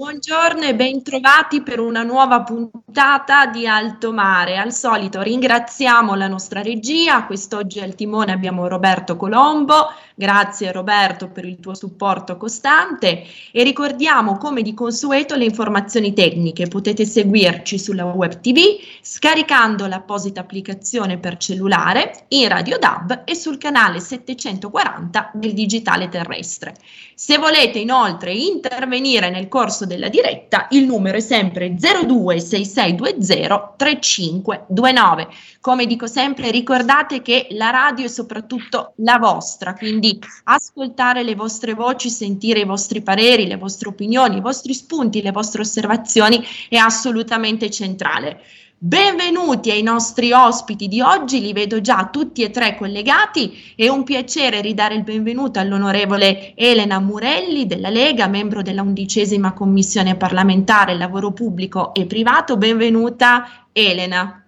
buongiorno e bentrovati per una nuova puntata di Alto Mare. Al solito ringraziamo la nostra regia, quest'oggi al timone abbiamo Roberto Colombo, grazie Roberto per il tuo supporto costante e ricordiamo come di consueto le informazioni tecniche, potete seguirci sulla web tv scaricando l'apposita applicazione per cellulare in Radio DAB e sul canale 740 del digitale terrestre. Se volete inoltre intervenire nel corso della diretta, il numero è sempre 026620 3529. Come dico sempre, ricordate che la radio è soprattutto la vostra, quindi ascoltare le vostre voci, sentire i vostri pareri, le vostre opinioni, i vostri spunti, le vostre osservazioni è assolutamente centrale. Benvenuti ai nostri ospiti di oggi, li vedo già tutti e tre collegati. È un piacere ridare il benvenuto all'onorevole Elena Murelli della Lega, membro della undicesima commissione parlamentare lavoro pubblico e privato. Benvenuta Elena.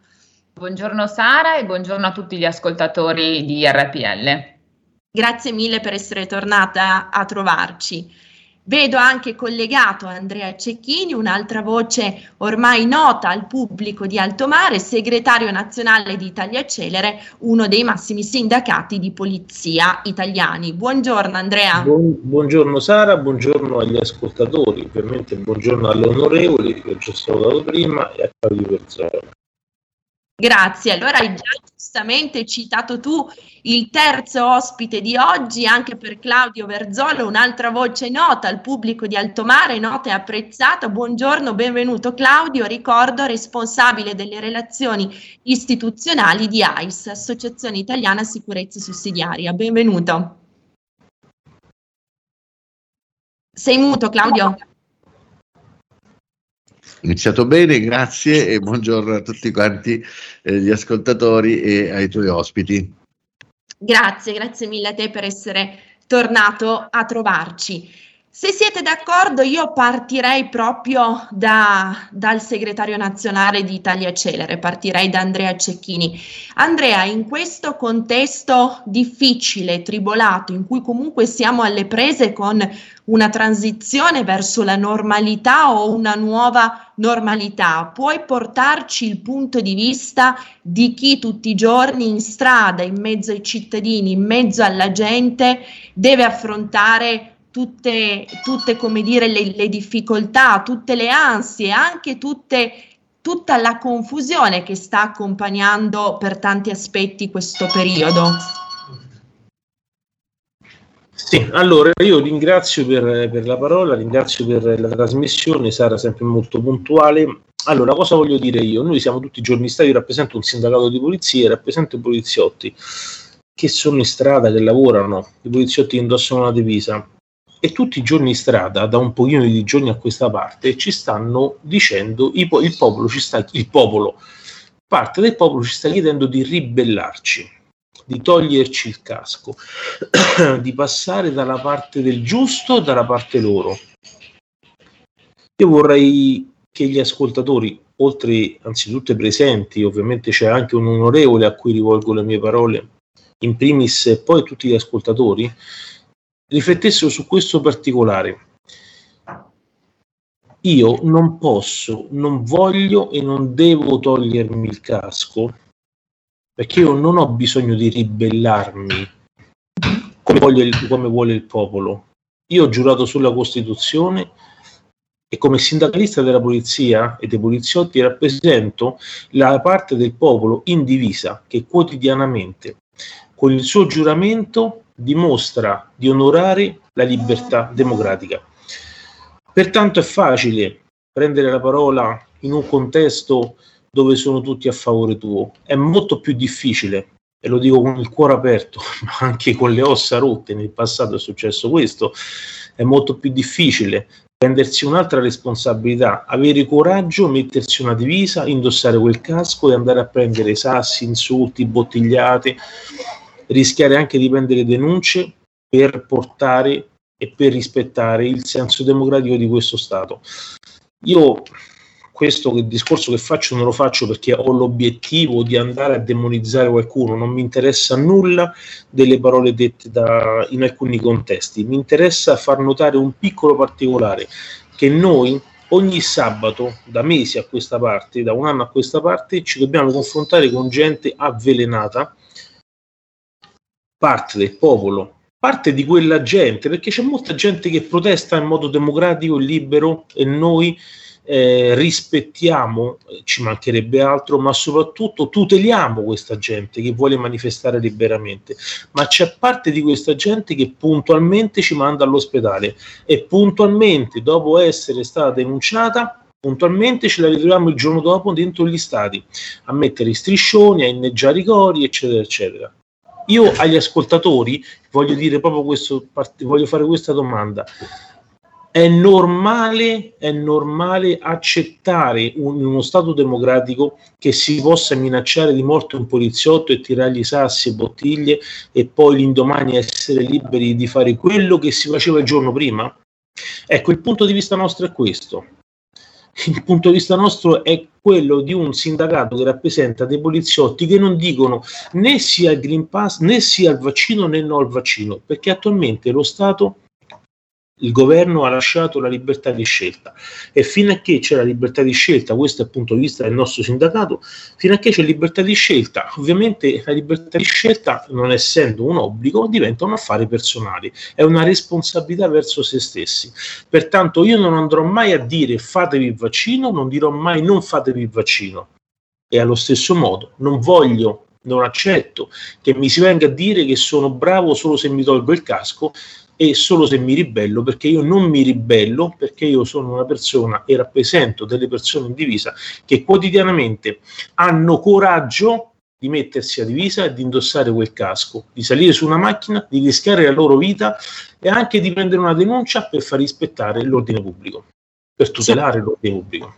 Buongiorno Sara e buongiorno a tutti gli ascoltatori di RPL. Grazie mille per essere tornata a trovarci. Vedo anche collegato Andrea Cecchini, un'altra voce ormai nota al pubblico di Alto Mare, segretario nazionale di Italia Celere, uno dei massimi sindacati di polizia italiani. Buongiorno Andrea. Buon, buongiorno Sara, buongiorno agli ascoltatori, ovviamente buongiorno alle onorevoli che ho già salutato prima e a Claudio Perzolo. Grazie, allora hai già giustamente citato tu il terzo ospite di oggi, anche per Claudio Verzolo, un'altra voce nota al pubblico di Altomare, nota e apprezzata. Buongiorno, benvenuto Claudio, ricordo responsabile delle relazioni istituzionali di AIS, Associazione Italiana Sicurezza Sussidiaria. Benvenuto. Sei muto Claudio? Iniziato bene, grazie e buongiorno a tutti quanti eh, gli ascoltatori e ai tuoi ospiti. Grazie, grazie mille a te per essere tornato a trovarci. Se siete d'accordo, io partirei proprio da, dal segretario nazionale di Italia Celere, partirei da Andrea Cecchini. Andrea, in questo contesto difficile, tribolato, in cui comunque siamo alle prese con una transizione verso la normalità o una nuova normalità, puoi portarci il punto di vista di chi tutti i giorni in strada, in mezzo ai cittadini, in mezzo alla gente, deve affrontare tutte, tutte come dire, le, le difficoltà, tutte le ansie, anche tutte, tutta la confusione che sta accompagnando per tanti aspetti questo periodo. Sì, allora io ringrazio per, per, la parola, ringrazio per la trasmissione, Sara sempre molto puntuale. Allora, cosa voglio dire io? Noi siamo tutti i giorni stati, io rappresento un sindacato di polizia, rappresento i poliziotti che sono in strada, che lavorano, i poliziotti che indossano la divisa e tutti i giorni in strada, da un pochino di giorni a questa parte, ci stanno dicendo, il popolo ci sta, il popolo, parte del popolo ci sta chiedendo di ribellarci, di toglierci il casco, di passare dalla parte del giusto dalla parte loro. Io vorrei che gli ascoltatori, oltre anzitutto ai presenti, ovviamente c'è anche un onorevole a cui rivolgo le mie parole, in primis e poi tutti gli ascoltatori, riflettessero su questo particolare. Io non posso, non voglio e non devo togliermi il casco perché io non ho bisogno di ribellarmi come, il, come vuole il popolo. Io ho giurato sulla Costituzione e come sindacalista della polizia e dei poliziotti rappresento la parte del popolo in divisa che quotidianamente con il suo giuramento dimostra di onorare la libertà democratica. Pertanto è facile prendere la parola in un contesto dove sono tutti a favore tuo, è molto più difficile, e lo dico con il cuore aperto, ma anche con le ossa rotte, nel passato è successo questo, è molto più difficile prendersi un'altra responsabilità, avere coraggio, mettersi una divisa, indossare quel casco e andare a prendere sassi, insulti, bottigliate rischiare anche di prendere denunce per portare e per rispettare il senso democratico di questo Stato. Io questo discorso che faccio non lo faccio perché ho l'obiettivo di andare a demonizzare qualcuno, non mi interessa nulla delle parole dette da, in alcuni contesti, mi interessa far notare un piccolo particolare, che noi ogni sabato, da mesi a questa parte, da un anno a questa parte, ci dobbiamo confrontare con gente avvelenata, parte del popolo, parte di quella gente, perché c'è molta gente che protesta in modo democratico e libero e noi eh, rispettiamo, ci mancherebbe altro, ma soprattutto tuteliamo questa gente che vuole manifestare liberamente. Ma c'è parte di questa gente che puntualmente ci manda all'ospedale e puntualmente, dopo essere stata denunciata, puntualmente ce la ritroviamo il giorno dopo dentro gli stati a mettere i striscioni, a inneggiare i cori, eccetera, eccetera. Io agli ascoltatori voglio dire proprio questo, voglio fare questa domanda è normale, è normale accettare un, uno Stato democratico che si possa minacciare di morte un poliziotto e tirargli sassi e bottiglie e poi l'indomani essere liberi di fare quello che si faceva il giorno prima? Ecco, il punto di vista nostro è questo. Il punto di vista nostro è quello di un sindacato che rappresenta dei poliziotti che non dicono né sia il Green Pass né sia il vaccino né no al vaccino, perché attualmente lo Stato il governo ha lasciato la libertà di scelta e fino a che c'è la libertà di scelta, questo è il punto di vista del nostro sindacato, fino a che c'è libertà di scelta, ovviamente la libertà di scelta non essendo un obbligo diventa un affare personale, è una responsabilità verso se stessi. Pertanto io non andrò mai a dire fatevi il vaccino, non dirò mai non fatevi il vaccino. E allo stesso modo non voglio non accetto che mi si venga a dire che sono bravo solo se mi tolgo il casco e solo se mi ribello, perché io non mi ribello, perché io sono una persona e rappresento delle persone in divisa che quotidianamente hanno coraggio di mettersi a divisa e di indossare quel casco, di salire su una macchina, di rischiare la loro vita e anche di prendere una denuncia per far rispettare l'ordine pubblico, per tutelare l'ordine pubblico.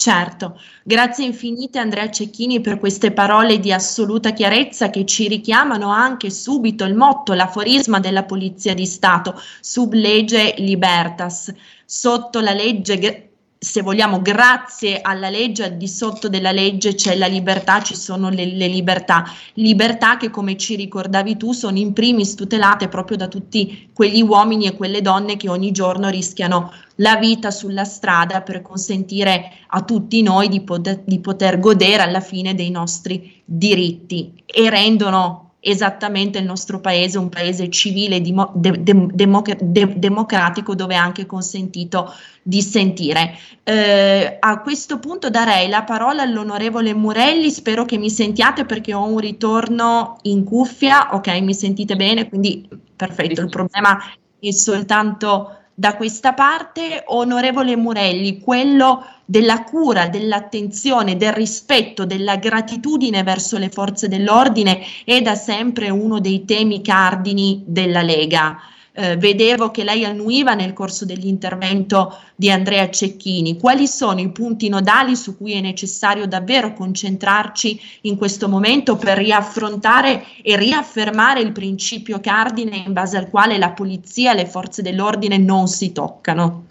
Certo, grazie infinite Andrea Cecchini per queste parole di assoluta chiarezza che ci richiamano anche subito il motto, l'aforisma della Polizia di Stato, sub legge libertas. Sotto la legge se vogliamo, grazie alla legge, al di sotto della legge c'è la libertà, ci sono le, le, libertà, libertà che come ci ricordavi tu sono in primis tutelate proprio da tutti quegli uomini e quelle donne che ogni giorno rischiano la vita sulla strada per consentire a tutti noi di poter, di poter godere alla fine dei nostri diritti e rendono esattamente il nostro paese, un paese civile, dimo, de, de, de, democratico dove è anche consentito dissentire. Eh, a questo punto darei la parola all'onorevole Murelli, spero che mi sentiate perché ho un ritorno in cuffia, ok? Mi sentite bene, quindi perfetto, il problema è soltanto da questa parte, onorevole Murelli, quello della cura, dell'attenzione, del rispetto, della gratitudine verso le forze dell'ordine è da sempre uno dei temi cardini della Lega eh, vedevo che lei annuiva nel corso dell'intervento di Andrea Cecchini. Quali sono i punti nodali su cui è necessario davvero concentrarci in questo momento per riaffrontare e riaffermare il principio cardine in base al quale la polizia e le forze dell'ordine non si toccano?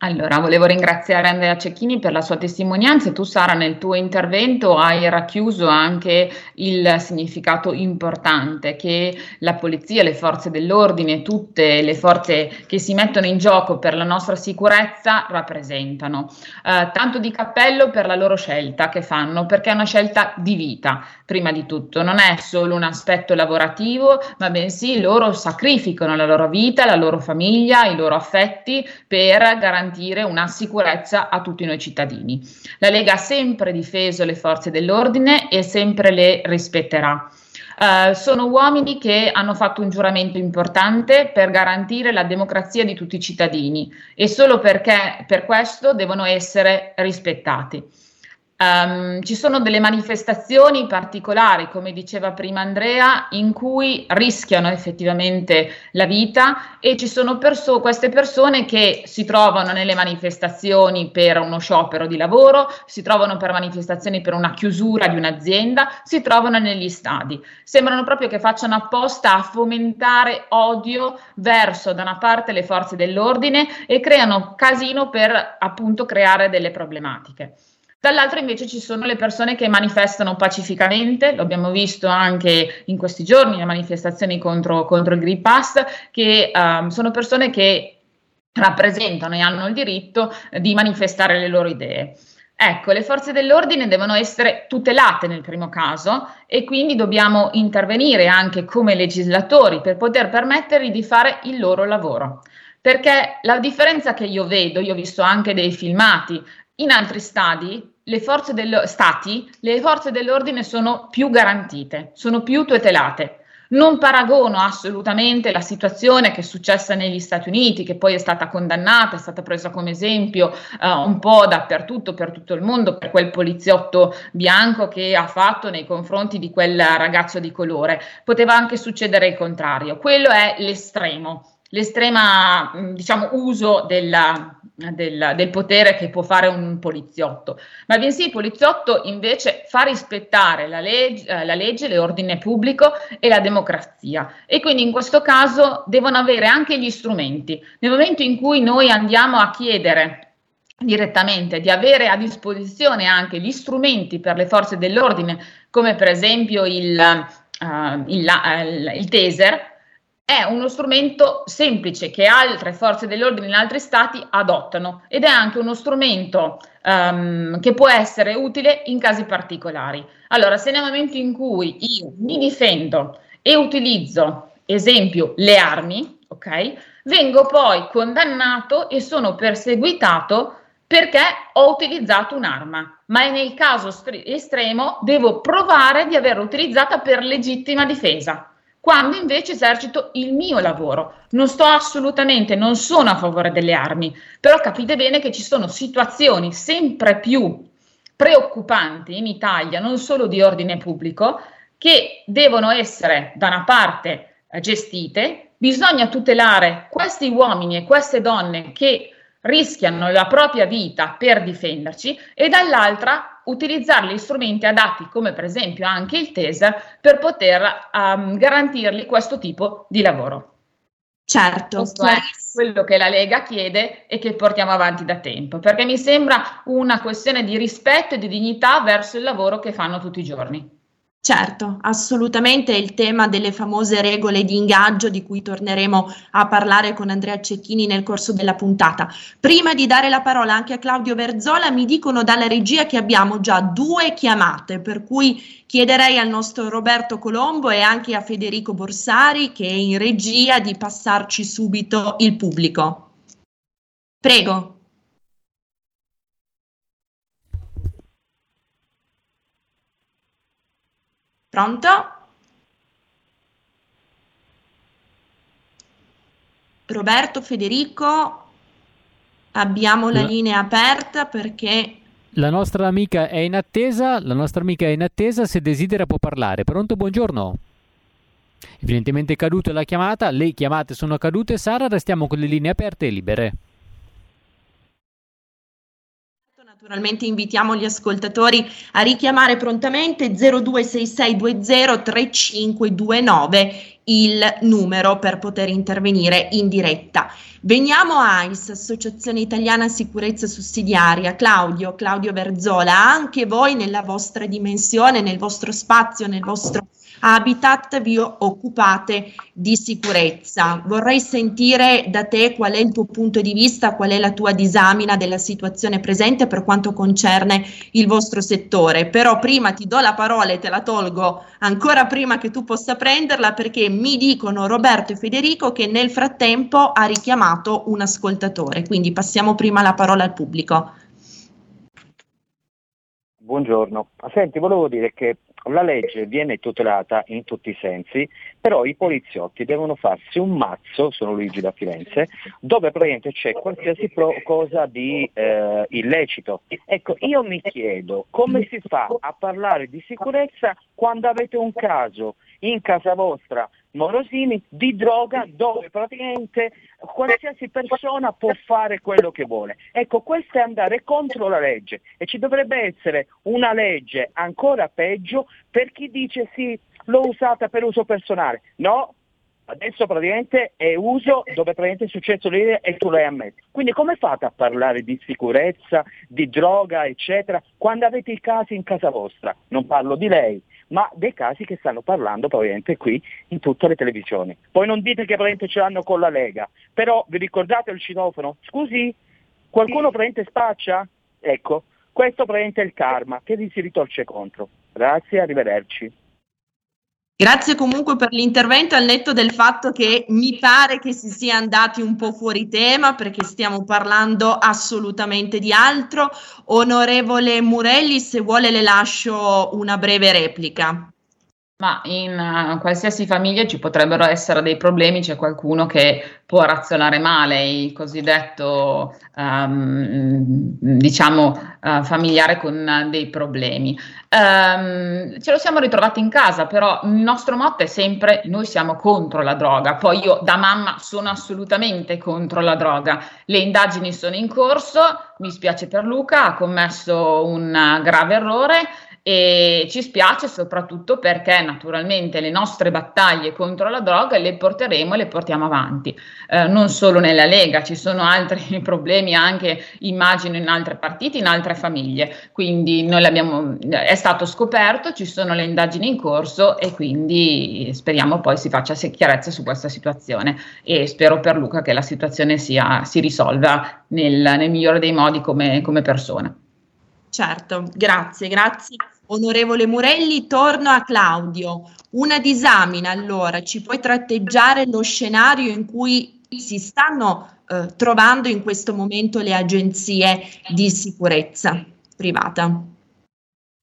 Allora, volevo ringraziare Andrea Cecchini per la sua testimonianza tu Sara nel tuo intervento hai racchiuso anche il significato importante che la polizia, le forze dell'ordine, tutte le forze che si mettono in gioco per la nostra sicurezza rappresentano. Eh, tanto di cappello per la loro scelta che fanno, perché è una scelta di vita, prima di tutto, non è solo un aspetto lavorativo, ma bensì loro sacrificano la loro vita, la loro famiglia, i loro affetti per garantire garantire una sicurezza a tutti noi cittadini. La Lega ha sempre difeso le forze dell'ordine e sempre le rispetterà. Uh, sono uomini che hanno fatto un giuramento importante per garantire la democrazia di tutti i cittadini e solo perché per questo devono essere rispettati. Um, ci sono delle manifestazioni particolari, come diceva prima Andrea, in cui rischiano effettivamente la vita e ci sono perso- queste persone che si trovano nelle manifestazioni per uno sciopero di lavoro, si trovano per manifestazioni per una chiusura di un'azienda, si trovano negli stadi. Sembrano proprio che facciano apposta a fomentare odio verso da una parte le forze dell'ordine e creano casino per appunto creare delle problematiche. Dall'altro invece ci sono le persone che manifestano pacificamente, lo abbiamo visto anche in questi giorni, le manifestazioni contro, contro il Green Pass, che um, sono persone che rappresentano e hanno il diritto di manifestare le loro idee. Ecco, le forze dell'ordine devono essere tutelate nel primo caso e quindi dobbiamo intervenire anche come legislatori per poter permettergli di fare il loro lavoro. Perché la differenza che io vedo, io ho visto anche dei filmati in altri stadi, le forze dello, stati, le forze dell'ordine sono più garantite, sono più tutelate. Non paragono assolutamente la situazione che è successa negli Stati Uniti, che poi è stata condannata, è stata presa come esempio uh, un po' dappertutto, per tutto il mondo, per quel poliziotto bianco che ha fatto nei confronti di quel ragazzo di colore. Poteva anche succedere il contrario. Quello è l'estremo l'estrema diciamo, uso della, del, del, potere che può fare un poliziotto, ma bensì il poliziotto invece fa rispettare la, leg- eh, la legge, l'ordine pubblico e la democrazia e quindi in questo caso devono avere anche gli strumenti. Nel momento in cui noi andiamo a chiedere direttamente di avere a disposizione anche gli strumenti per le forze dell'ordine, come per esempio il, uh, il, il, il taser, è uno strumento semplice che altre forze dell'ordine in altri stati adottano ed è anche uno strumento um, che può essere utile in casi particolari. Allora, se nel momento in cui io mi difendo e utilizzo, esempio, le armi, ok, vengo poi condannato e sono perseguitato perché ho utilizzato un'arma, ma nel caso estremo devo provare di averla utilizzata per legittima difesa quando invece esercito il mio lavoro. Non sto assolutamente, non sono a favore delle armi, però capite bene che ci sono situazioni sempre più preoccupanti in Italia, non solo di ordine pubblico, che devono essere da una parte eh, gestite, bisogna tutelare questi uomini e queste donne che rischiano la propria vita per difenderci e dall'altra utilizzare gli strumenti adatti come per esempio anche il TESA per poter um, garantirgli questo tipo di lavoro. Certo, questo è quello che la Lega chiede e che portiamo avanti da tempo, perché mi sembra una questione di rispetto e di dignità verso il lavoro che fanno tutti i giorni. Certo, assolutamente il tema delle famose regole di ingaggio di cui torneremo a parlare con Andrea Cecchini nel corso della puntata. Prima di dare la parola anche a Claudio Verzola, mi dicono dalla regia che abbiamo già due chiamate, per cui chiederei al nostro Roberto Colombo e anche a Federico Borsari, che è in regia, di passarci subito il pubblico. Prego. Pronto? Roberto, Federico, abbiamo la linea aperta perché... La nostra amica è in attesa, la nostra amica è in attesa, se desidera può parlare. Pronto, buongiorno. Evidentemente è caduta la chiamata, le chiamate sono cadute, Sara, restiamo con le linee aperte e libere. Naturalmente invitiamo gli ascoltatori a richiamare prontamente 0266203529 il numero per poter intervenire in diretta. Veniamo a AIS, Associazione Italiana Sicurezza Sussidiaria. Claudio, Claudio Verzola, anche voi nella vostra dimensione, nel vostro spazio, nel vostro Habitat vi occupate di sicurezza. Vorrei sentire da te qual è il tuo punto di vista, qual è la tua disamina della situazione presente per quanto concerne il vostro settore. Però prima ti do la parola e te la tolgo ancora prima che tu possa prenderla perché mi dicono Roberto e Federico che nel frattempo ha richiamato un ascoltatore. Quindi passiamo prima la parola al pubblico. Buongiorno. Senti, volevo dire che la legge viene tutelata in tutti i sensi, però i poliziotti devono farsi un mazzo, sono Luigi da Firenze, dove praticamente c'è qualsiasi cosa di eh, illecito. Ecco, io mi chiedo come si fa a parlare di sicurezza quando avete un caso in casa vostra Morosini di droga dove praticamente qualsiasi persona può fare quello che vuole. Ecco, questo è andare contro la legge e ci dovrebbe essere una legge ancora peggio per chi dice sì, l'ho usata per uso personale. No, adesso praticamente è uso dove praticamente è successo lì e tu l'hai ammesso. Quindi come fate a parlare di sicurezza, di droga, eccetera, quando avete i casi in casa vostra? Non parlo di lei, ma dei casi che stanno parlando probabilmente qui in tutte le televisioni. Poi non dite che probabilmente ce l'hanno con la Lega, però vi ricordate il citofono? Scusi, qualcuno probabilmente spaccia? Ecco, questo probabilmente è il karma che vi si ritorce contro. Grazie, arrivederci. Grazie comunque per l'intervento al netto del fatto che mi pare che si sia andati un po' fuori tema perché stiamo parlando assolutamente di altro. Onorevole Murelli, se vuole le lascio una breve replica. Ma in uh, qualsiasi famiglia ci potrebbero essere dei problemi, c'è qualcuno che può razionare male, il cosiddetto um, diciamo uh, familiare con dei problemi. Um, ce lo siamo ritrovati in casa, però il nostro motto è sempre noi siamo contro la droga. Poi io da mamma sono assolutamente contro la droga. Le indagini sono in corso, mi spiace per Luca, ha commesso un grave errore e ci spiace soprattutto perché naturalmente le nostre battaglie contro la droga le porteremo e le portiamo avanti, eh, non solo nella Lega, ci sono altri problemi anche immagino in altri partiti, in altre famiglie, quindi è stato scoperto, ci sono le indagini in corso e quindi speriamo poi si faccia chiarezza su questa situazione. E spero per Luca che la situazione sia, si risolva nel, nel migliore dei modi come, come persona. Certo, grazie, grazie Onorevole Murelli, torno a Claudio. Una disamina, allora, ci puoi tratteggiare lo scenario in cui si stanno eh, trovando in questo momento le agenzie di sicurezza privata?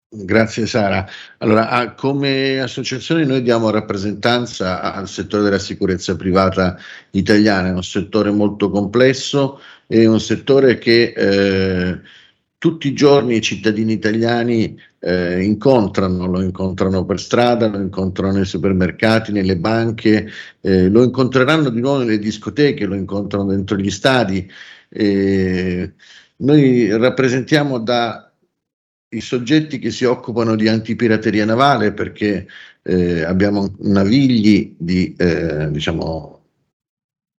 Grazie Sara. Allora, come associazione noi diamo rappresentanza al settore della sicurezza privata italiana, è un settore molto complesso, è un settore che eh, tutti i giorni i cittadini italiani eh, incontrano, lo incontrano per strada, lo incontrano nei supermercati, nelle banche, eh, lo incontreranno di nuovo nelle discoteche, lo incontrano dentro gli stadi. Eh, noi rappresentiamo da i soggetti che si occupano di antipirateria navale perché eh, abbiamo navigli di eh, diciamo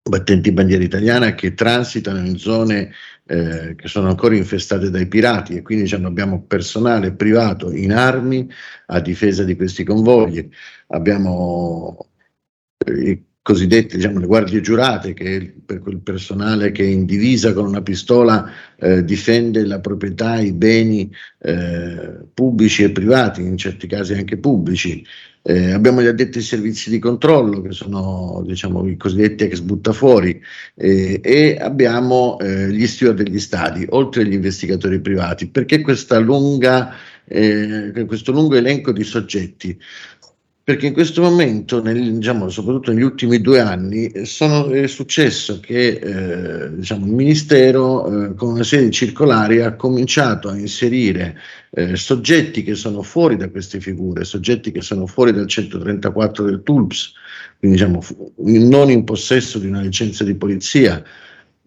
battenti bandiera italiana che transitano in zone eh, che sono ancora infestate dai pirati e quindi diciamo, abbiamo personale privato in armi a difesa di questi convogli. Abbiamo eh, i cosiddetti, diciamo, le guardie giurate, che per quel personale che in divisa con una pistola eh, difende la proprietà, i beni eh, pubblici e privati, in certi casi anche pubblici. Eh, abbiamo gli addetti ai servizi di controllo, che sono diciamo, i cosiddetti ex buttafuori, eh, e abbiamo eh, gli steward degli stadi, oltre agli investigatori privati. Perché lunga, eh, questo lungo elenco di soggetti? Perché in questo momento, nel, diciamo, soprattutto negli ultimi due anni, sono, è successo che eh, diciamo, il Ministero, eh, con una serie di circolari, ha cominciato a inserire eh, soggetti che sono fuori da queste figure, soggetti che sono fuori dal 134 del TULPS, quindi diciamo, non in possesso di una licenza di polizia,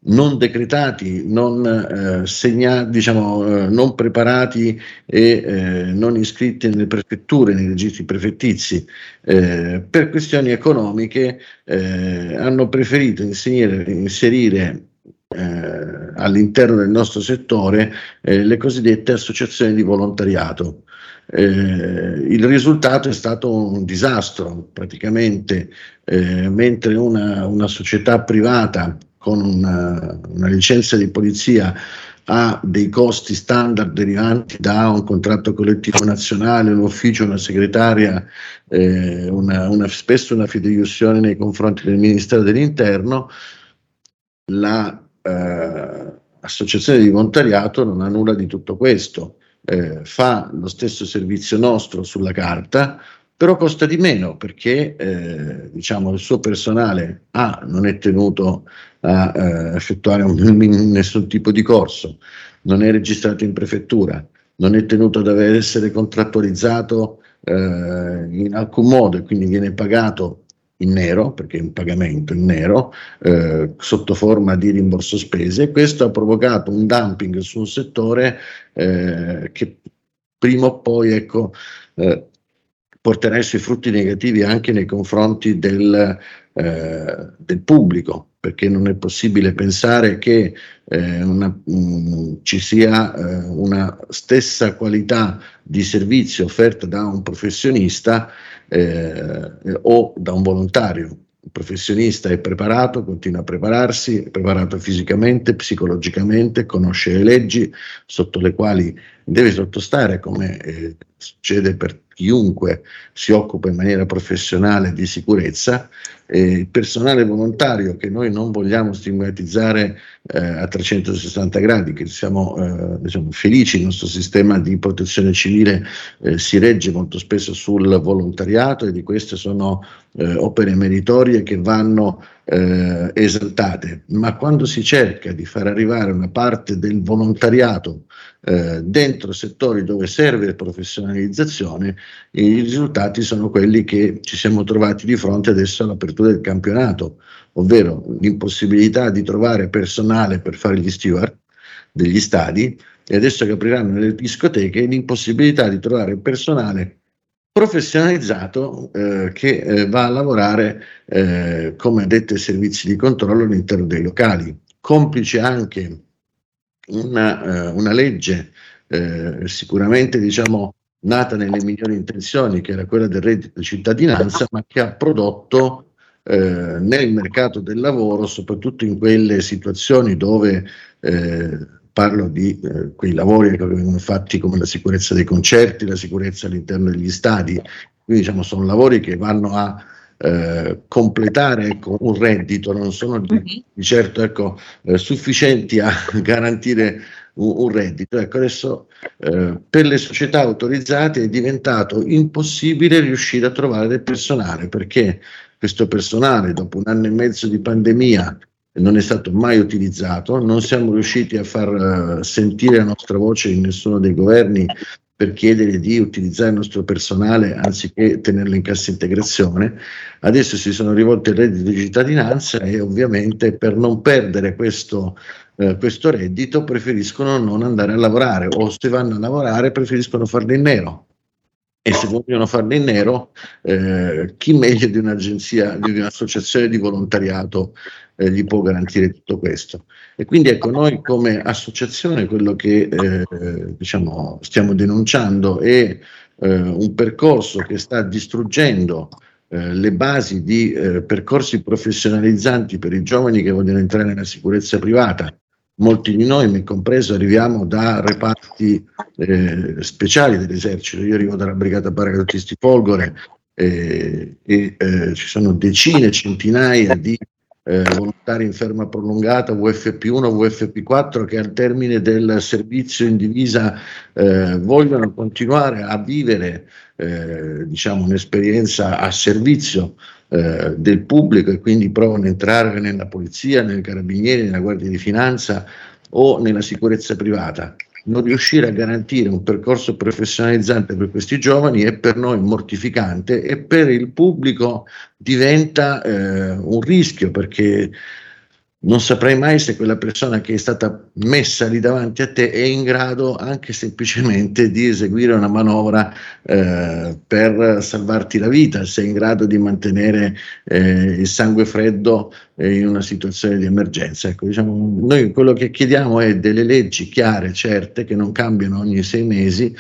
non decretati, non, eh, segna, diciamo, eh, non preparati e eh, non iscritti nelle prefetture, nei registri prefettizi, eh, per questioni economiche eh, hanno preferito inserire, inserire eh, all'interno del nostro settore le cosiddette associazioni di volontariato. Eh, il risultato è stato un disastro, praticamente, eh, mentre una, una, società privata con una, una licenza di polizia ha dei costi standard derivanti da un contratto collettivo nazionale, un ufficio, una segretaria, eh, una, una, spesso una fideiussione nei confronti del Ministero dell'Interno, l'associazione eh, di volontariato non ha nulla di tutto questo. eh, fa lo stesso servizio nostro sulla carta, però costa di meno perché eh, diciamo, il suo personale A non è tenuto a eh, effettuare un, nessun tipo di corso, non è registrato in prefettura, non è tenuto ad essere contrattualizzato eh, in alcun modo e quindi viene pagato in nero, perché è un pagamento in nero, eh, sotto forma di rimborso spese, e questo ha provocato un dumping su un settore eh, che prima o poi ecco, eh, porterà i suoi frutti negativi anche nei confronti del, eh, del pubblico, perché non è possibile pensare che eh, una, mh, mm, ci sia eh, una stessa qualità di servizio offerta da un professionista eh, o da un volontario. Il professionista è preparato, continua a prepararsi, è preparato fisicamente, psicologicamente, conosce le leggi sotto le quali deve sottostare, come eh, succede per chiunque si occupa in maniera professionale di sicurezza, eh, personale volontario che noi non vogliamo stigmatizzare eh, a 360 gradi, che siamo eh, diciamo, felici, il nostro sistema di protezione civile eh, si regge molto spesso sul volontariato e di queste sono eh, opere meritorie che vanno eh, esaltate, ma quando si cerca di far arrivare una parte del volontariato dentro settori dove serve professionalizzazione, i risultati sono quelli che ci siamo trovati di fronte adesso all'apertura del campionato, ovvero l'impossibilità di trovare personale per fare gli steward degli stadi e adesso che apriranno le discoteche l'impossibilità di trovare personale professionalizzato eh, che eh, va a lavorare eh, come addetto ai servizi di controllo all'interno dei locali. Complice anche una, eh, una legge eh, sicuramente diciamo, nata nelle migliori intenzioni, che era quella del reddito di cittadinanza, ma che ha prodotto nel mercato del lavoro, soprattutto in quelle situazioni dove parlo di eh, quei lavori che vengono fatti come la sicurezza dei concerti, la sicurezza all'interno degli stadi, quindi diciamo sono lavori che vanno a eh, completare ecco, un reddito, non sono di, mhm. di certo ecco, eh, sufficienti a garantire un, un reddito. Ecco, adesso eh, per le società autorizzate è diventato impossibile riuscire a trovare del personale perché questo personale dopo un anno e mezzo di pandemia non è stato mai utilizzato, non siamo riusciti a far uh, sentire la nostra voce in nessuno dei governi per chiedere di utilizzare il nostro personale anziché tenerlo in cassa integrazione. Adesso si sono rivolti al reddito di cittadinanza e ovviamente per non perdere questo, uh, questo reddito preferiscono non andare a lavorare o se vanno a lavorare preferiscono farlo in nero e se vogliono farlo in nero, eh, chi meglio di un'agenzia, di un'associazione di volontariato eh, gli può garantire tutto questo. E quindi ecco, noi come associazione quello che eh, diciamo, stiamo denunciando è eh, un percorso che sta distruggendo eh, le basi di eh, percorsi professionalizzanti per i giovani che vogliono entrare nella sicurezza privata. Molti di noi, me compreso, arriviamo da reparti eh, speciali dell'esercito. Io arrivo dalla brigata paracadutisti Folgore e ci sono decine, centinaia di eh, volontari in ferma prolungata, VFP1, VFP4, che al termine del servizio in divisa eh, vogliono continuare a vivere eh, diciamo, un'esperienza a servizio eh, del pubblico e quindi provano a entrare nella polizia, nei carabinieri, nella guardia di finanza o nella sicurezza privata. Non riuscire a garantire un percorso professionalizzante per questi giovani è per noi mortificante e per il pubblico diventa eh, un rischio perché non saprai mai se quella persona che è stata messa lì davanti a te è in grado anche semplicemente di eseguire una manovra eh, per salvarti la vita, se è in grado di mantenere eh, il sangue freddo eh, in una situazione di emergenza. Ecco, diciamo, noi quello che chiediamo è delle leggi chiare, certe, che non cambiano ogni sei mesi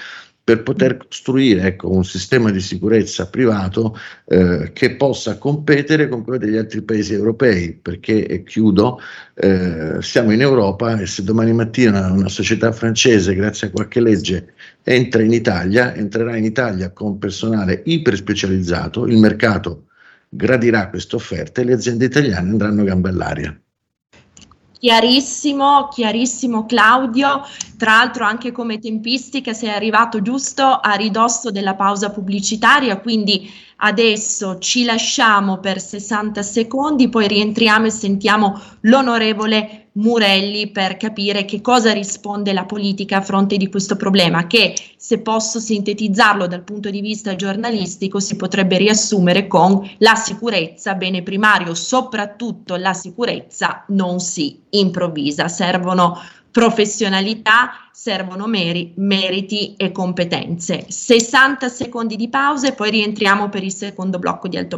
per poter costruire ecco, un sistema di sicurezza privato eh, che possa competere con quello degli altri paesi europei, perché, e chiudo, eh, siamo in Europa e se domani mattina una società francese, grazie a qualche legge, entra in Italia, entrerà in Italia con personale iper specializzato, il mercato gradirà questa offerta e le aziende italiane andranno a gambe all'aria. Chiarissimo, chiarissimo Claudio. Tra l'altro anche come tempistica sei arrivato giusto a ridosso della pausa pubblicitaria, quindi adesso ci lasciamo per 60 secondi, poi rientriamo e sentiamo l'onorevole Murelli per capire che cosa risponde la politica a fronte di questo problema che, se posso sintetizzarlo dal punto di vista giornalistico, si potrebbe riassumere con la sicurezza, bene primario, soprattutto la sicurezza non si improvvisa, servono professionalità, servono meri, meriti e competenze. 60 secondi di pausa e poi rientriamo per il secondo blocco di alto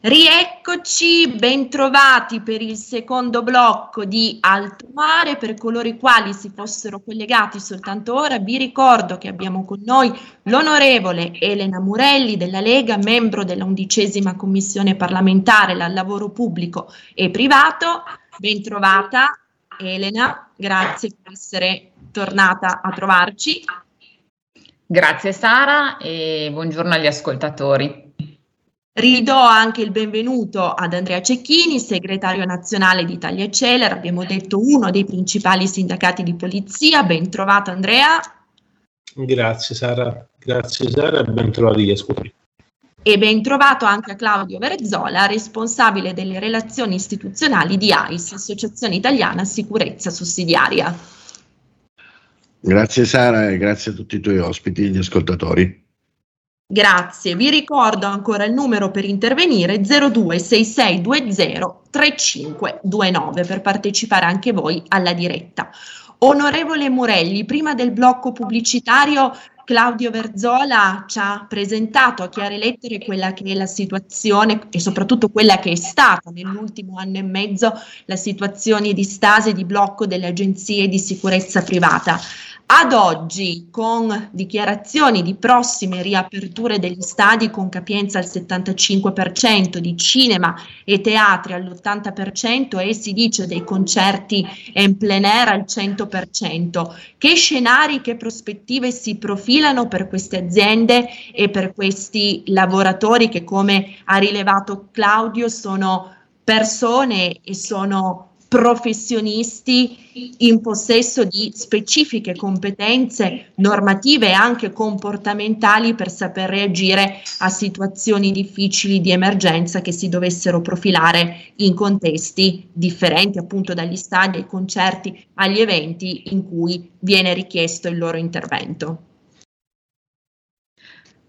Rieccoci, bentrovati per il secondo blocco di Alto Mare. Per coloro i quali si fossero collegati soltanto ora, vi ricordo che abbiamo con noi l'onorevole Elena Murelli della Lega, membro della undicesima commissione parlamentare al lavoro pubblico e privato. Bentrovata Elena, grazie per essere tornata a trovarci. Grazie Sara e buongiorno agli ascoltatori. Ridò anche il benvenuto ad Andrea Cecchini, segretario nazionale di Italia Celer, abbiamo detto uno dei principali sindacati di polizia. Ben trovato Andrea. Grazie Sara, grazie Sara ben trovati gli ascoltatori. E ben trovato anche a Claudio Verzola, responsabile delle relazioni istituzionali di AIS, Associazione Italiana Sicurezza Sussidiaria. Grazie Sara e grazie a tutti i tuoi ospiti e gli ascoltatori. Grazie, vi ricordo ancora il numero per intervenire 0266203529 per partecipare anche voi alla diretta. Onorevole Morelli, prima del blocco pubblicitario Claudio Verzola ci ha presentato a chiare lettere quella che è la situazione e soprattutto quella che è stata nell'ultimo anno e mezzo la situazione di stasi e di blocco delle agenzie di sicurezza privata. Ad oggi, con dichiarazioni di prossime riaperture degli stadi con capienza al 75%, di cinema e teatri all'80% e si dice dei concerti en plein air al 100%, che scenari, che prospettive si profilano per queste aziende e per questi lavoratori che come ha rilevato Claudio sono persone e sono professionisti in possesso di specifiche competenze normative e anche comportamentali per saper reagire a situazioni difficili di emergenza che si dovessero profilare in contesti differenti appunto dagli stadi ai concerti agli eventi in cui viene richiesto il loro intervento.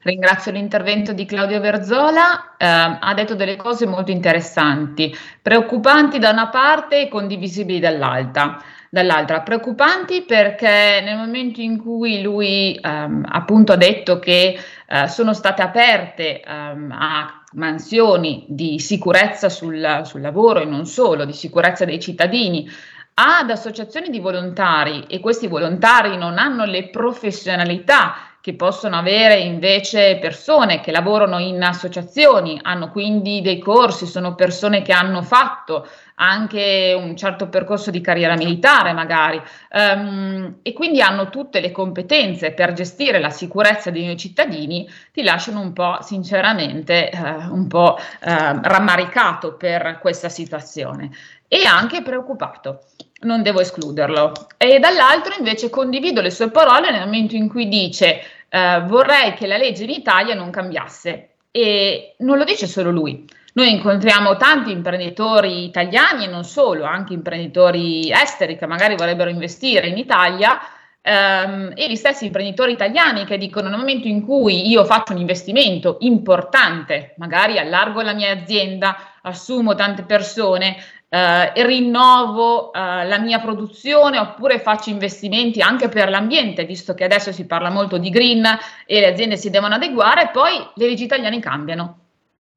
Ringrazio l'intervento di Claudio Verzola, eh, ha detto delle cose molto interessanti, preoccupanti da una parte e condivisibili dall'altra. dall'altra. Preoccupanti perché nel momento in cui lui ehm, appunto ha detto che eh, sono state aperte ehm, a mansioni di sicurezza sul, sul lavoro e non solo, di sicurezza dei cittadini, ad associazioni di volontari e questi volontari non hanno le professionalità che possono avere invece persone che lavorano in associazioni, hanno quindi dei corsi, sono persone che hanno fatto anche un certo percorso di carriera militare magari. Um, e quindi hanno tutte le competenze per gestire la sicurezza dei cittadini, ti lasciano un po' sinceramente uh, un po' uh, rammaricato per questa situazione. E anche preoccupato non devo escluderlo. E dall'altro invece condivido le sue parole nel momento in cui dice eh, vorrei che la legge in Italia non cambiasse. E non lo dice solo lui. Noi incontriamo tanti imprenditori italiani e non solo, anche imprenditori esteri che magari vorrebbero investire in Italia ehm, e gli stessi imprenditori italiani che dicono nel momento in cui io faccio un investimento importante, magari allargo la mia azienda, assumo tante persone, eh, rinnovo eh, la mia produzione oppure faccio investimenti anche per l'ambiente, visto che adesso si parla molto di green e le aziende si devono adeguare, poi le leggi italiane cambiano.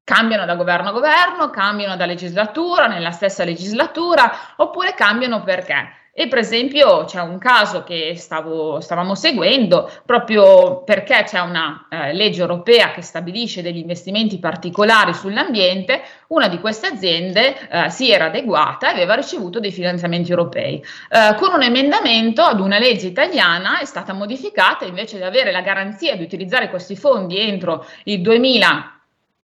Cambiano da governo a governo, cambiano da legislatura nella stessa legislatura, oppure cambiano perché? E per esempio c'è un caso che stavo, stavamo seguendo proprio perché c'è una eh, legge europea che stabilisce degli investimenti particolari sull'ambiente, una di queste aziende eh, si era adeguata e aveva ricevuto dei finanziamenti europei. Eh, con un emendamento ad una legge italiana è stata modificata invece di avere la garanzia di utilizzare questi fondi entro il 2000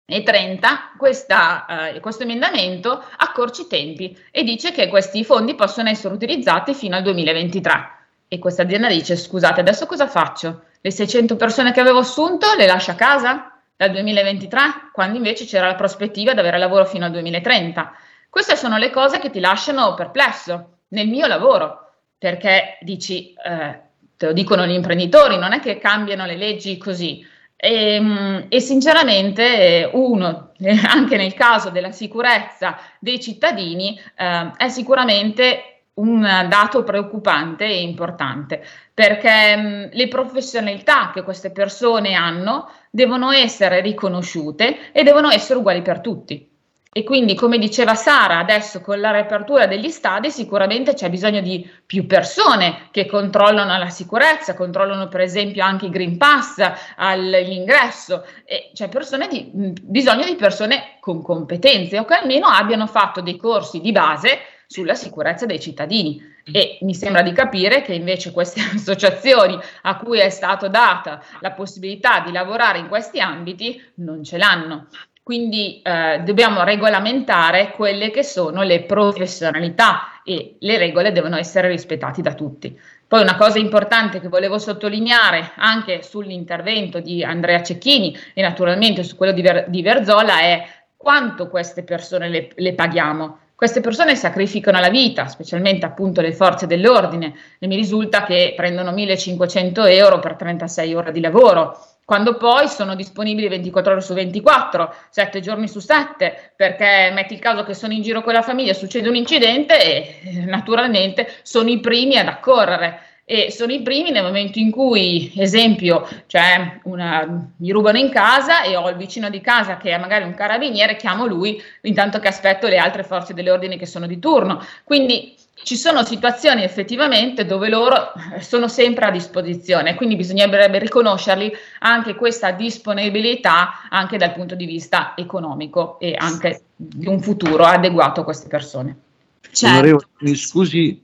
e 30 questa, eh, questo emendamento accorci i tempi e dice che questi fondi possono essere utilizzati fino al 2023. E questa azienda dice: Scusate, adesso cosa faccio? Le 600 persone che avevo assunto le lascio a casa dal 2023, quando invece c'era la prospettiva di avere lavoro fino al 2030. Queste sono le cose che ti lasciano perplesso nel mio lavoro, perché dici, eh, te lo dicono gli imprenditori, non è che cambiano le leggi così e, ehm, e, sinceramente uno, anche nel caso della sicurezza dei cittadini, eh, è sicuramente un dato preoccupante e importante perché mm, le professionalità che queste persone hanno devono essere riconosciute e devono essere uguali per tutti. E quindi, come diceva Sara, adesso con la riapertura degli stadi sicuramente c'è bisogno di più persone che controllano la sicurezza, controllano per esempio anche i Green Pass all'ingresso, e c'è di, bisogno di persone con competenze o che almeno abbiano fatto dei corsi di base sulla sicurezza dei cittadini. E mi sembra di capire che invece queste associazioni a cui è stata data la possibilità di lavorare in questi ambiti non ce l'hanno. Quindi eh, dobbiamo regolamentare quelle che sono le professionalità e le regole devono essere rispettate da tutti. Poi una cosa importante che volevo sottolineare anche sull'intervento di Andrea Cecchini e naturalmente su quello di, Ver- di Verzola è quanto queste persone le, le paghiamo. Queste persone sacrificano la vita, specialmente appunto le forze dell'ordine, e mi risulta che prendono 1500 euro per 36 ore di lavoro quando poi sono disponibili 24 ore su 24, 7 giorni su 7, perché metti il caso che sono in giro con la famiglia, succede un incidente e naturalmente sono i primi ad accorrere. e sono i primi nel momento in cui, esempio, cioè una, mi rubano in casa e ho il vicino di casa che è magari un carabiniere, chiamo lui intanto che aspetto le altre forze dell'ordine che sono di turno. Quindi ci sono situazioni effettivamente dove loro sono sempre a disposizione, quindi bisognerebbe riconoscerli anche questa disponibilità anche dal punto di vista economico e anche di un futuro adeguato a queste persone. Certo. mi scusi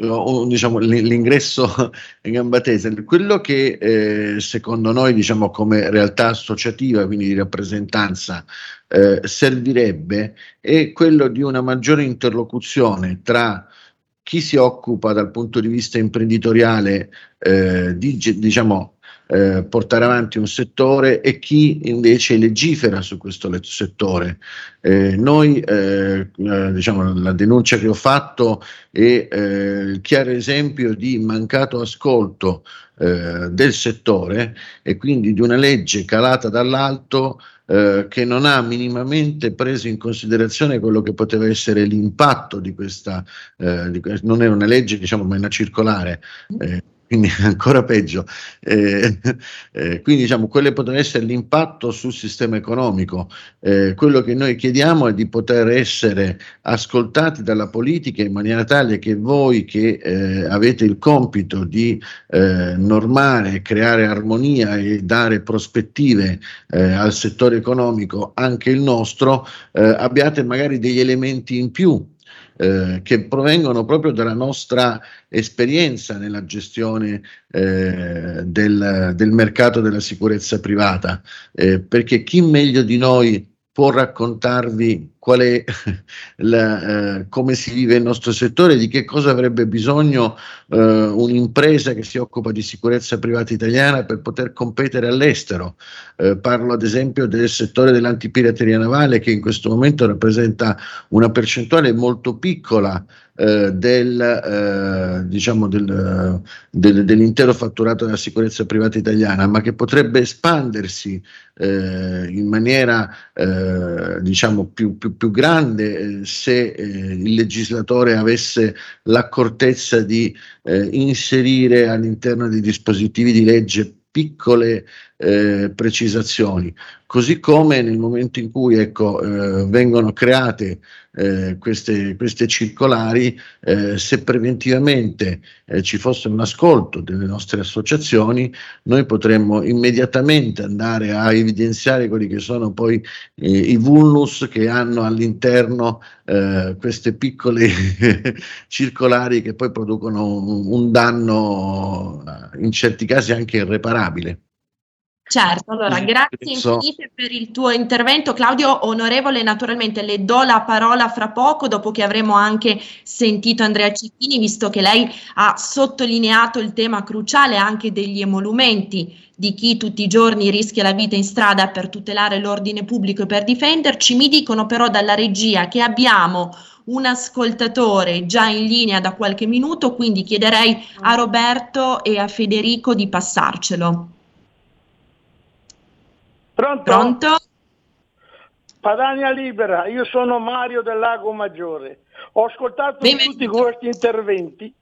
o, diciamo, l'ingresso in gamba tesa, quello che eh, secondo noi diciamo, come realtà associativa, quindi di rappresentanza, eh, servirebbe è quello di una maggiore interlocuzione tra chi si occupa dal punto di vista imprenditoriale eh, di diciamo, eh, portare avanti un settore e chi invece legifera su questo settore. Eh, noi, eh, eh diciamo, la denuncia che ho fatto è eh, il chiaro esempio di mancato ascolto del settore e quindi di una legge calata dall'alto che non ha minimamente preso in considerazione quello che poteva essere l'impatto di questa, eh, di, non è una legge diciamo ma è una circolare, eh, quindi ancora peggio. Eh, eh, quindi diciamo, quello potrebbe essere l'impatto sul sistema economico. Eh, quello che noi chiediamo è di poter essere ascoltati dalla politica in maniera tale che voi che eh, avete il compito di eh, normare, creare armonia e dare prospettive eh, al settore economico, anche il nostro, abbiate magari degli elementi in più eh, che provengono proprio dalla nostra esperienza nella gestione eh, del, del, mercato della sicurezza privata, eh, perché chi meglio di noi può raccontarvi qual è la, eh, come si vive il nostro settore, di che cosa avrebbe bisogno eh, un'impresa che si occupa di sicurezza privata italiana per poter competere all'estero. Eh, parlo ad esempio del settore dell'antipirateria navale che in questo momento rappresenta una percentuale molto piccola eh, del, eh, diciamo del, del, dell'intero fatturato della sicurezza privata italiana, ma che potrebbe espandersi eh, in maniera eh, diciamo più, più, più grande eh, se il legislatore avesse l'accortezza di inserire all'interno dei dispositivi di legge piccole eh, precisazioni, così come nel momento in cui ecco, eh, vengono create eh, queste, queste, circolari, eh, se preventivamente eh, ci fosse un ascolto delle nostre associazioni, noi potremmo immediatamente andare a evidenziare quelli che sono poi eh, i vulnus che hanno all'interno queste piccole circolari che poi producono un, un danno in certi casi anche irreparabile. Certo, allora grazie infinite per il tuo intervento Claudio, onorevole naturalmente le do la parola fra poco dopo che avremo anche sentito Andrea Cecchini visto che lei ha sottolineato il tema cruciale anche degli emolumenti di chi tutti i giorni rischia la vita in strada per tutelare l'ordine pubblico e per difenderci, mi dicono però dalla regia che abbiamo un ascoltatore già in linea da qualche minuto, quindi chiederei a Roberto e a Federico di passarcelo. Pronto? Pronto? Padania Libera, io sono Mario del Lago Maggiore. Ho ascoltato Benvenuto. tutti questi interventi.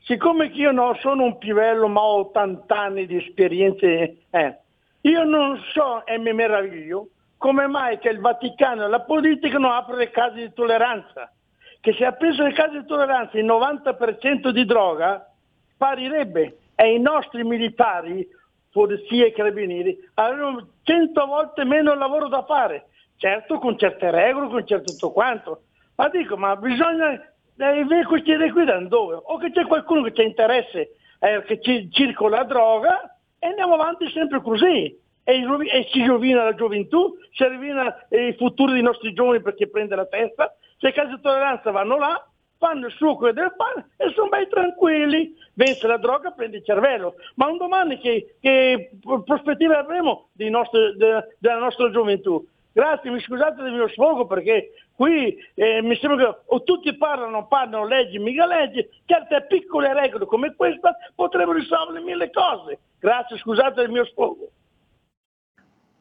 Siccome io non sono un pivello ma ho 80 anni di esperienze, eh, io non so e mi meraviglio come mai che il Vaticano e la politica non aprono le case di tolleranza. Che se aprissero le case di tolleranza il 90% di droga sparirebbe e i nostri militari polizia e carabinieri avevano cento volte meno lavoro da fare, certo con certe regole, con certo tutto quanto, ma dico, ma bisogna eh, questi da dove? O che c'è qualcuno che c'è interesse eh, che ci, circola droga e andiamo avanti sempre così. E, e si rovina la gioventù, si rovina il futuro dei nostri giovani perché prende la testa, se casi di tolleranza vanno là, fanno il suo quello del pane e sono bei tranquilli. Vence la droga, prende il cervello. Ma un domani che, che prospettive avremo nostri, de, della nostra gioventù? Grazie, mi scusate del mio sfogo perché qui eh, mi sembra che o tutti parlano, parlano leggi, mica leggi, certe piccole regole come questa potrebbero risolvere mille cose. Grazie, scusate del mio sfogo.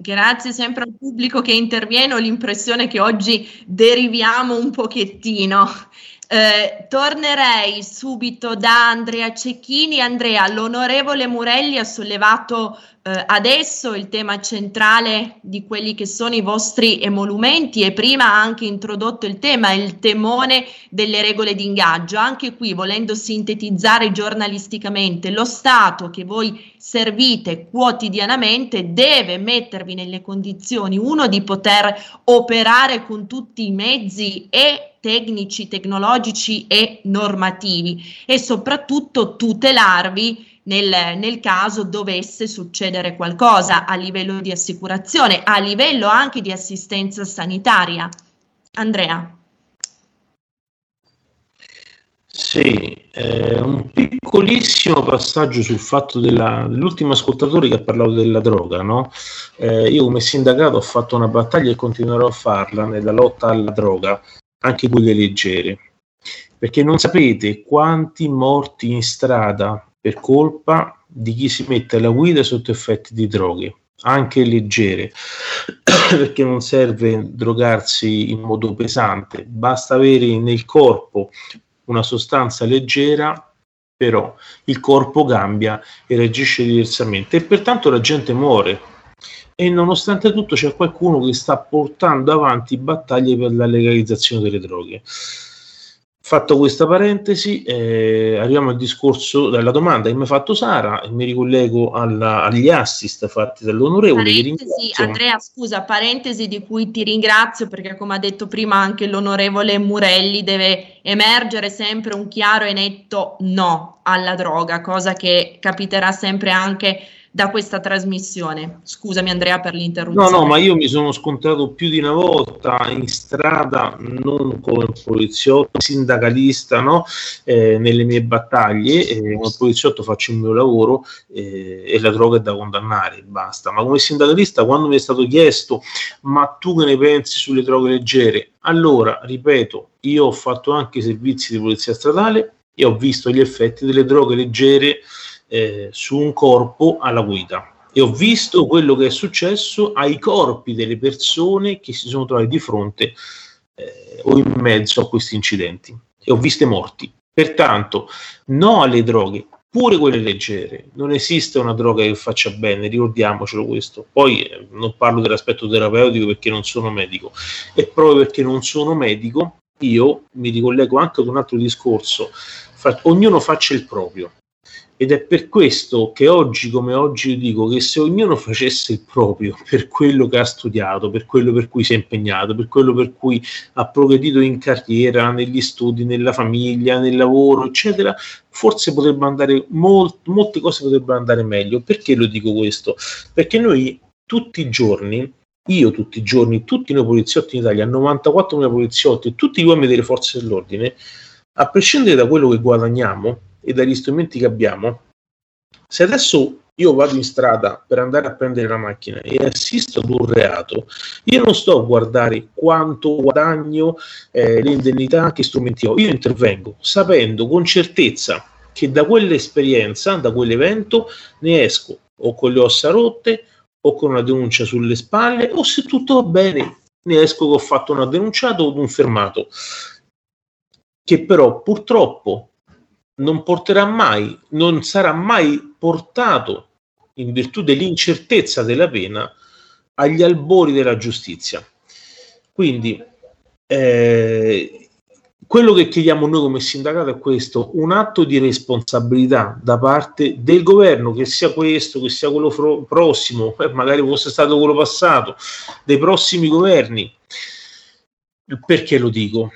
Grazie sempre al pubblico che interviene, ho l'impressione che oggi deriviamo un pochettino. Eh, tornerei subito da Andrea Cecchini. Andrea, l'onorevole Murelli ha sollevato eh, adesso il tema centrale di quelli che sono i vostri emolumenti e prima ha anche introdotto il tema, il temone delle regole di ingaggio. Anche qui, volendo sintetizzare giornalisticamente, lo Stato che voi servite quotidianamente deve mettervi nelle condizioni, uno, di poter operare con tutti i mezzi e tecnici, tecnologici e normativi e soprattutto tutelarvi nel, nel, caso dovesse succedere qualcosa a livello di assicurazione, a livello anche di assistenza sanitaria. Andrea. Sì, eh, un piccolissimo passaggio sul fatto della, dell'ultimo ascoltatore che ha parlato della droga. No? Eh, io come sindacato ho fatto una battaglia e continuerò a farla nella lotta alla droga, anche quelle leggere, perché non sapete quanti morti in strada per colpa di chi si mette alla guida sotto effetti di droghe, anche leggere, perché non serve drogarsi in modo pesante, basta avere nel corpo una sostanza leggera però il corpo cambia e reagisce diversamente e pertanto la gente muore e nonostante tutto c'è qualcuno che sta portando avanti battaglie per la legalizzazione delle droghe. Fatto questa parentesi, eh, arriviamo al discorso della domanda che mi ha fatto Sara e mi ricollego alla, agli assist fatti dall'onorevole. Andrea, scusa, parentesi di cui ti ringrazio perché come ha detto prima anche l'onorevole Murelli deve emergere sempre un chiaro e netto no alla droga, cosa che capiterà sempre anche da questa trasmissione. Scusami Andrea per l'interruzione. No, no, ma io mi sono scontrato più di una volta in strada, non come poliziotto, sindacalista, no? eh, nelle mie battaglie, eh, come poliziotto faccio il mio lavoro eh, e la droga è da condannare, basta. Ma come sindacalista, quando mi è stato chiesto, ma tu che ne pensi sulle droghe leggere? Allora, ripeto, io ho fatto anche servizi di polizia stradale e ho visto gli effetti delle droghe leggere eh, su un corpo alla guida e ho visto quello che è successo ai corpi delle persone che si sono trovate di fronte eh, o in mezzo a questi incidenti e ho viste morti. Pertanto, no alle droghe, pure quelle leggere. Non esiste una droga che faccia bene, ricordiamocelo questo. Poi eh, non parlo dell'aspetto terapeutico perché non sono medico e proprio perché non sono medico, io mi ricollego anche ad un altro discorso. Fa, ognuno faccia il proprio ed è per questo che oggi come oggi io dico che se ognuno facesse il proprio per quello che ha studiato, per quello per cui si è impegnato, per quello per cui ha progredito in carriera, negli studi, nella famiglia, nel lavoro, eccetera, forse potrebbe andare molt, molte cose potrebbero andare meglio. Perché lo dico questo? Perché noi tutti i giorni io tutti i giorni, tutti noi poliziotti in Italia, 94.000 poliziotti, tutti gli uomini delle forze dell'ordine, a prescindere da quello che guadagniamo, e dagli strumenti che abbiamo, se adesso io vado in strada per andare a prendere la macchina e assisto ad un reato, io non sto a guardare quanto guadagno, eh, le indennità, che strumenti ho, io intervengo sapendo con certezza che da quell'esperienza, da quell'evento, ne esco o con le ossa rotte o con una denuncia sulle spalle o se tutto va bene ne esco che ho fatto una denunciata o un fermato che però purtroppo non porterà mai, non sarà mai portato in virtù dell'incertezza della pena agli albori della giustizia. Quindi eh, quello che chiediamo noi come sindacato è questo, un atto di responsabilità da parte del governo, che sia questo, che sia quello fro- prossimo, eh, magari fosse stato quello passato, dei prossimi governi. Perché lo dico?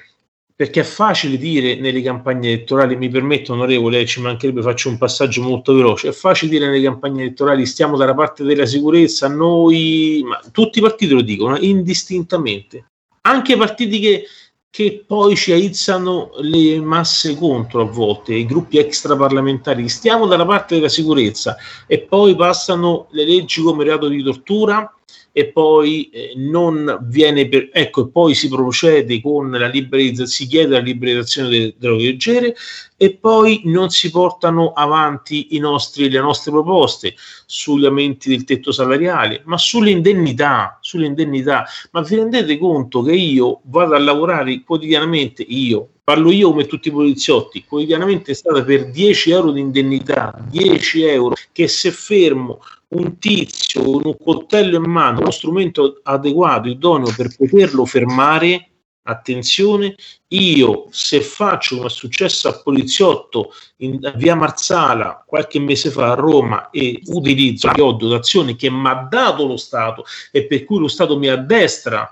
Perché è facile dire nelle campagne elettorali, mi permetto onorevole, ci mancherebbe, faccio un passaggio molto veloce, è facile dire nelle campagne elettorali stiamo dalla parte della sicurezza, noi, ma tutti i partiti lo dicono, indistintamente, anche partiti che, che poi ci aizzano le masse contro a volte, i gruppi extraparlamentari, stiamo dalla parte della sicurezza e poi passano le leggi come reato di tortura, e poi eh, non viene per, ecco, poi si procede con la liberalizzazione, si chiede la liberalizzazione delle droghe e poi non si portano avanti i nostri, le nostre proposte sugli aumenti del tetto salariale, ma sulle indennità, sulle indennità. Ma vi rendete conto che io vado a lavorare quotidianamente, io, parlo io come tutti i poliziotti, quotidianamente è stata per 10 euro di indennità, 10 euro, che se fermo un tizio con un coltello in mano, uno strumento adeguato, idoneo per poterlo fermare, attenzione, io se faccio come è successo a poliziotto in via Marzala qualche mese fa a Roma e utilizzo che ho dotazioni che mi ha dato lo Stato e per cui lo Stato mi addestra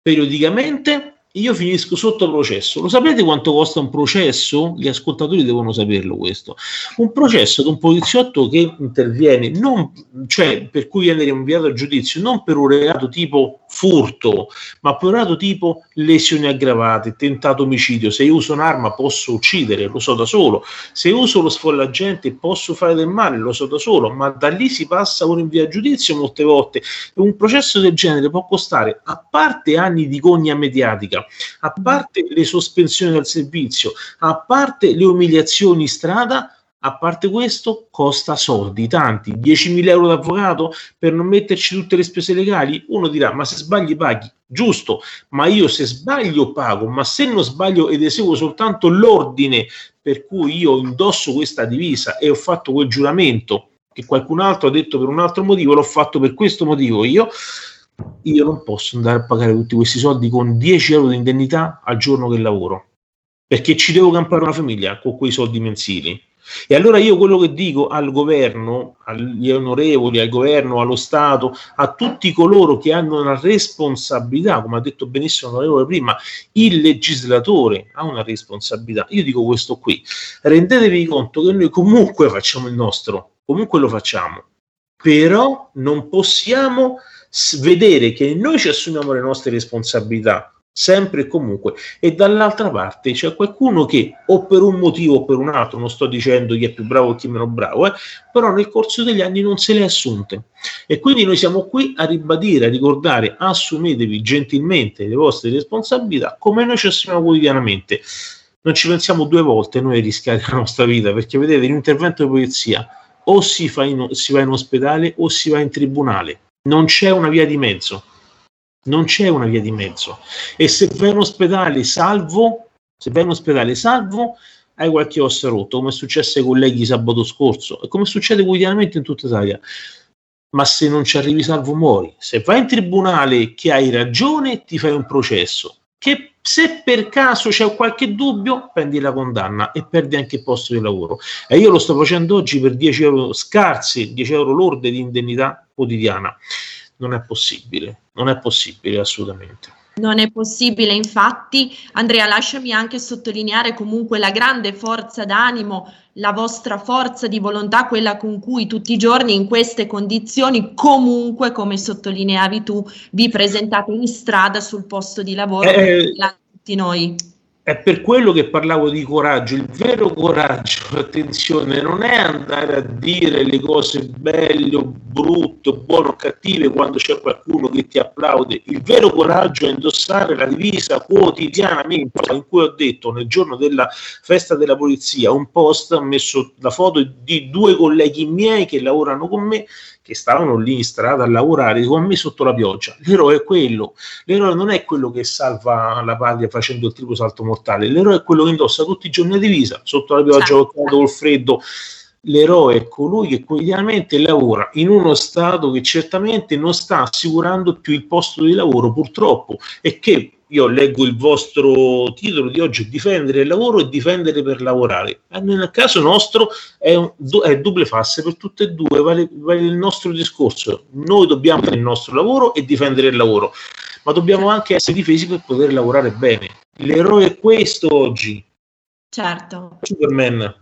periodicamente, io finisco sotto processo. Lo sapete quanto costa un processo? Gli ascoltatori devono saperlo questo. Un processo di un poliziotto che interviene, non, cioè per cui viene rinviato a giudizio, non per un reato tipo furto, ma per un reato tipo lesioni aggravate, tentato omicidio. Se io uso un'arma posso uccidere, lo so da solo. Se uso lo sfollagente posso fare del male, lo so da solo. Ma da lì si passa un rinvio a giudizio molte volte. Un processo del genere può costare, a parte anni di gogna mediatica, a parte le sospensioni dal servizio, a parte le umiliazioni in strada, a parte questo, costa soldi, tanti, 10.000 euro d'avvocato per non metterci tutte le spese legali. Uno dirà, ma se sbagli paghi, giusto, ma io se sbaglio pago, ma se non sbaglio ed eseguo soltanto l'ordine per cui io indosso questa divisa e ho fatto quel giuramento che qualcun altro ha detto per un altro motivo, l'ho fatto per questo motivo io, io non posso andare a pagare tutti questi soldi con 10 euro di indennità al giorno che lavoro, perché ci devo campare una famiglia con quei soldi mensili. E allora io quello che dico al governo, agli onorevoli, al governo, allo Stato, a tutti coloro che hanno una responsabilità, come ha detto benissimo l'onorevole prima, il legislatore ha una responsabilità. Io dico questo qui, rendetevi conto che noi comunque facciamo il nostro, comunque lo facciamo, però non possiamo vedere che noi ci assumiamo le nostre responsabilità sempre e comunque e dall'altra parte c'è qualcuno che o per un motivo o per un altro non sto dicendo chi è più bravo o chi è meno bravo eh, però nel corso degli anni non se le ha assunte. E quindi noi siamo qui a ribadire a ricordare assumetevi gentilmente le vostre responsabilità come noi ci assumiamo quotidianamente. Non ci pensiamo due volte noi a rischiare la nostra vita perché vedete in un intervento di polizia o si, in, si va in ospedale o si va in tribunale non c'è una via di mezzo. Non c'è una via di mezzo. E se vai in ospedale salvo, se vai in ospedale salvo, hai qualche osso rotto, come è successo ai colleghi sabato scorso e come succede quotidianamente in tutta Italia. Ma se non ci arrivi salvo muori. Se vai in tribunale che hai ragione, ti fai un processo. Che se per caso c'è qualche dubbio, prendi la condanna e perdi anche il posto di lavoro. E io lo sto facendo oggi per 10 euro scarsi, 10 euro lorde di indennità quotidiana. Non è possibile, non è possibile assolutamente. Non è possibile, infatti, Andrea, lasciami anche sottolineare comunque la grande forza d'animo, la vostra forza di volontà, quella con cui tutti i giorni in queste condizioni, comunque, come sottolineavi tu, vi presentate in strada sul posto di lavoro eh, tutti noi. È per quello che parlavo di coraggio. Il vero coraggio, attenzione, non è andare a dire le cose belle o brutte, buone o cattive quando c'è qualcuno che ti applaude. Il vero coraggio è indossare la divisa quotidianamente. In cui ho detto nel giorno della festa della polizia un post, ho messo la foto di due colleghi miei che lavorano con me che stavano lì in strada a lavorare con me sotto la pioggia. L'eroe è quello. L'eroe non è quello che salva la patria facendo il triplo salto mortale. L'eroe è quello che indossa tutti i giorni la divisa sotto la pioggia, certo. col freddo. L'eroe è colui che quotidianamente lavora in uno stato che certamente non sta assicurando più il posto di lavoro, purtroppo, e che io leggo il vostro titolo di oggi, difendere il lavoro e difendere per lavorare. Nel caso nostro è, un, è double face per tutte e due, vale, vale il nostro discorso. Noi dobbiamo fare il nostro lavoro e difendere il lavoro, ma dobbiamo anche essere difesi per poter lavorare bene. L'eroe è questo oggi. Certo. Superman.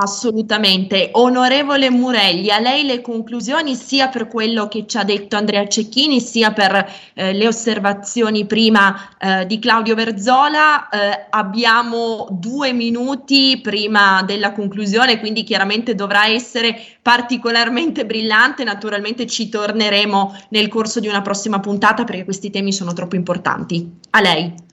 Assolutamente. Onorevole Murelli, a lei le conclusioni sia per quello che ci ha detto Andrea Cecchini, sia per eh, le osservazioni prima eh, di Claudio Verzola. Eh, abbiamo due minuti prima della conclusione, quindi chiaramente dovrà essere particolarmente brillante. Naturalmente ci torneremo nel corso di una prossima puntata perché questi temi sono troppo importanti. A lei.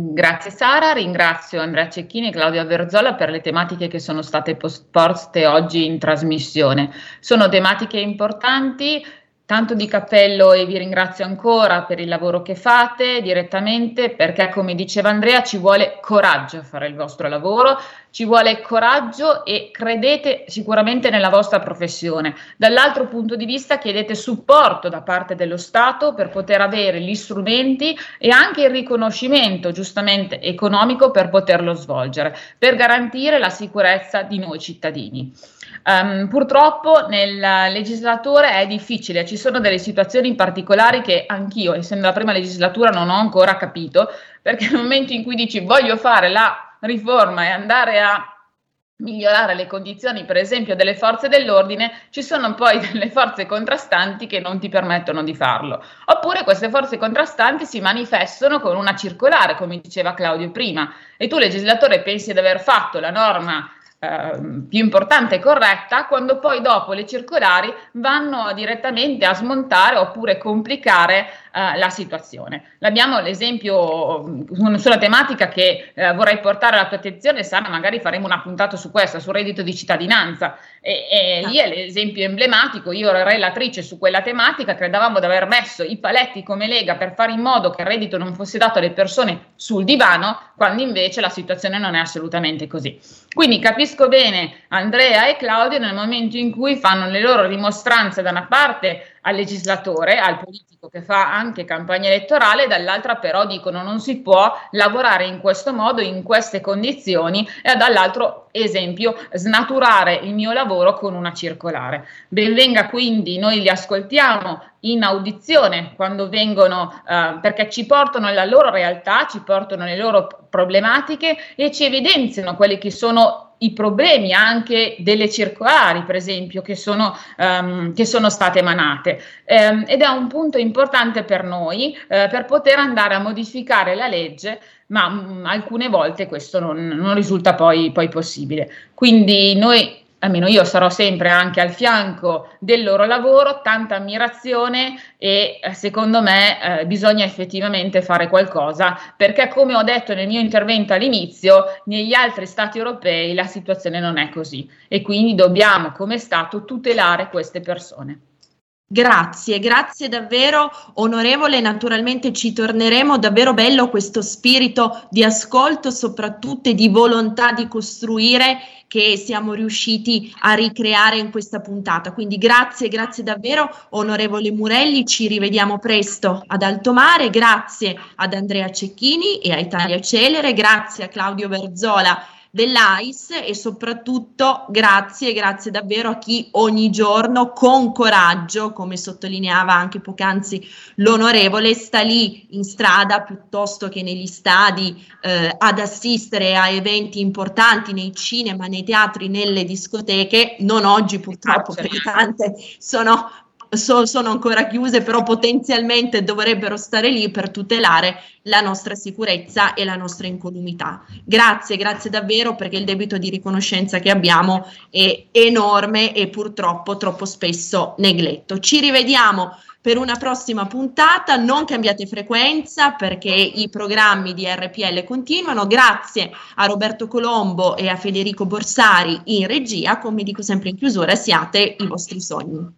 Grazie Sara, ringrazio Andrea Cecchini e Claudia Verzola per le tematiche che sono state poste oggi in trasmissione. Sono tematiche importanti, tanto di cappello e vi ringrazio ancora per il lavoro che fate direttamente perché come diceva Andrea ci vuole coraggio a fare il vostro lavoro, ci vuole coraggio e credete sicuramente nella vostra professione. Dall'altro punto di vista chiedete supporto da parte dello Stato per poter avere gli strumenti e anche il riconoscimento giustamente economico per poterlo svolgere, per garantire la sicurezza di noi cittadini. Um, purtroppo nel legislatore è difficile, ci sono delle situazioni in particolare che anch'io, essendo la prima legislatura, non ho ancora capito, perché nel momento in cui dici voglio fare la riforma e andare a migliorare le condizioni, per esempio, delle forze dell'ordine, ci sono poi delle forze contrastanti che non ti permettono di farlo. Oppure queste forze contrastanti si manifestano con una circolare, come diceva Claudio prima, e tu legislatore pensi di aver fatto la norma Ehm, più importante e corretta quando poi dopo le circolari vanno direttamente a smontare oppure complicare uh, la situazione. L'abbiamo l'esempio mm, sulla tematica che uh, vorrei portare alla tua attenzione, Sara, magari faremo una puntata su questo, sul reddito di cittadinanza e, e lì è l'esempio emblematico, io ero relatrice su quella tematica, credevamo di aver messo i paletti come Lega per fare in modo che il reddito non fosse dato alle persone sul divano, quando invece la situazione non è assolutamente così. Quindi capisco bene Andrea e Claudio nel momento in cui fanno le loro rimostranze da una parte al legislatore, al politico che fa anche campagna elettorale, dall'altra però dicono non si può lavorare in questo modo, in queste condizioni e dall'altro esempio snaturare il mio lavoro con una circolare. Benvenga quindi, noi li ascoltiamo in audizione quando vengono, eh, perché ci portano la loro realtà, ci portano le loro problematiche e ci evidenziano quelli che sono i problemi anche delle circolari, per esempio, che sono, um, che sono state emanate. Um, ed è un punto importante per noi uh, per poter andare a modificare la legge, ma um, alcune volte questo non, non risulta poi, poi possibile. Quindi noi almeno io sarò sempre anche al fianco del loro lavoro, tanta ammirazione e eh, secondo me eh, bisogna effettivamente fare qualcosa perché come ho detto nel mio intervento all'inizio, negli altri stati europei la situazione non è così e quindi dobbiamo come Stato tutelare queste persone. Grazie, grazie davvero. Onorevole, naturalmente ci torneremo, davvero bello questo spirito di ascolto soprattutto di volontà di costruire che siamo riusciti a ricreare in questa puntata. Quindi grazie, grazie davvero. Onorevole Murelli, ci rivediamo presto ad Alto Mare, grazie ad Andrea Cecchini e a Italia Celere, grazie a Claudio Verzola dell'AIS e soprattutto grazie, grazie davvero a chi ogni giorno con coraggio, come sottolineava anche poc'anzi l'onorevole, sta lì in strada piuttosto che negli stadi eh, ad assistere a eventi importanti nei cinema, nei teatri, nelle discoteche, non oggi purtroppo perché tante sono so, sono ancora chiuse, però potenzialmente dovrebbero stare lì per tutelare la nostra sicurezza e la nostra incolumità. Grazie, grazie davvero perché il debito di riconoscenza che abbiamo è enorme e purtroppo troppo spesso negletto. Ci rivediamo per una prossima puntata. Non cambiate frequenza perché i programmi di RPL continuano. Grazie a Roberto Colombo e a Federico Borsari in regia. Come dico sempre in chiusura, siate i vostri sogni.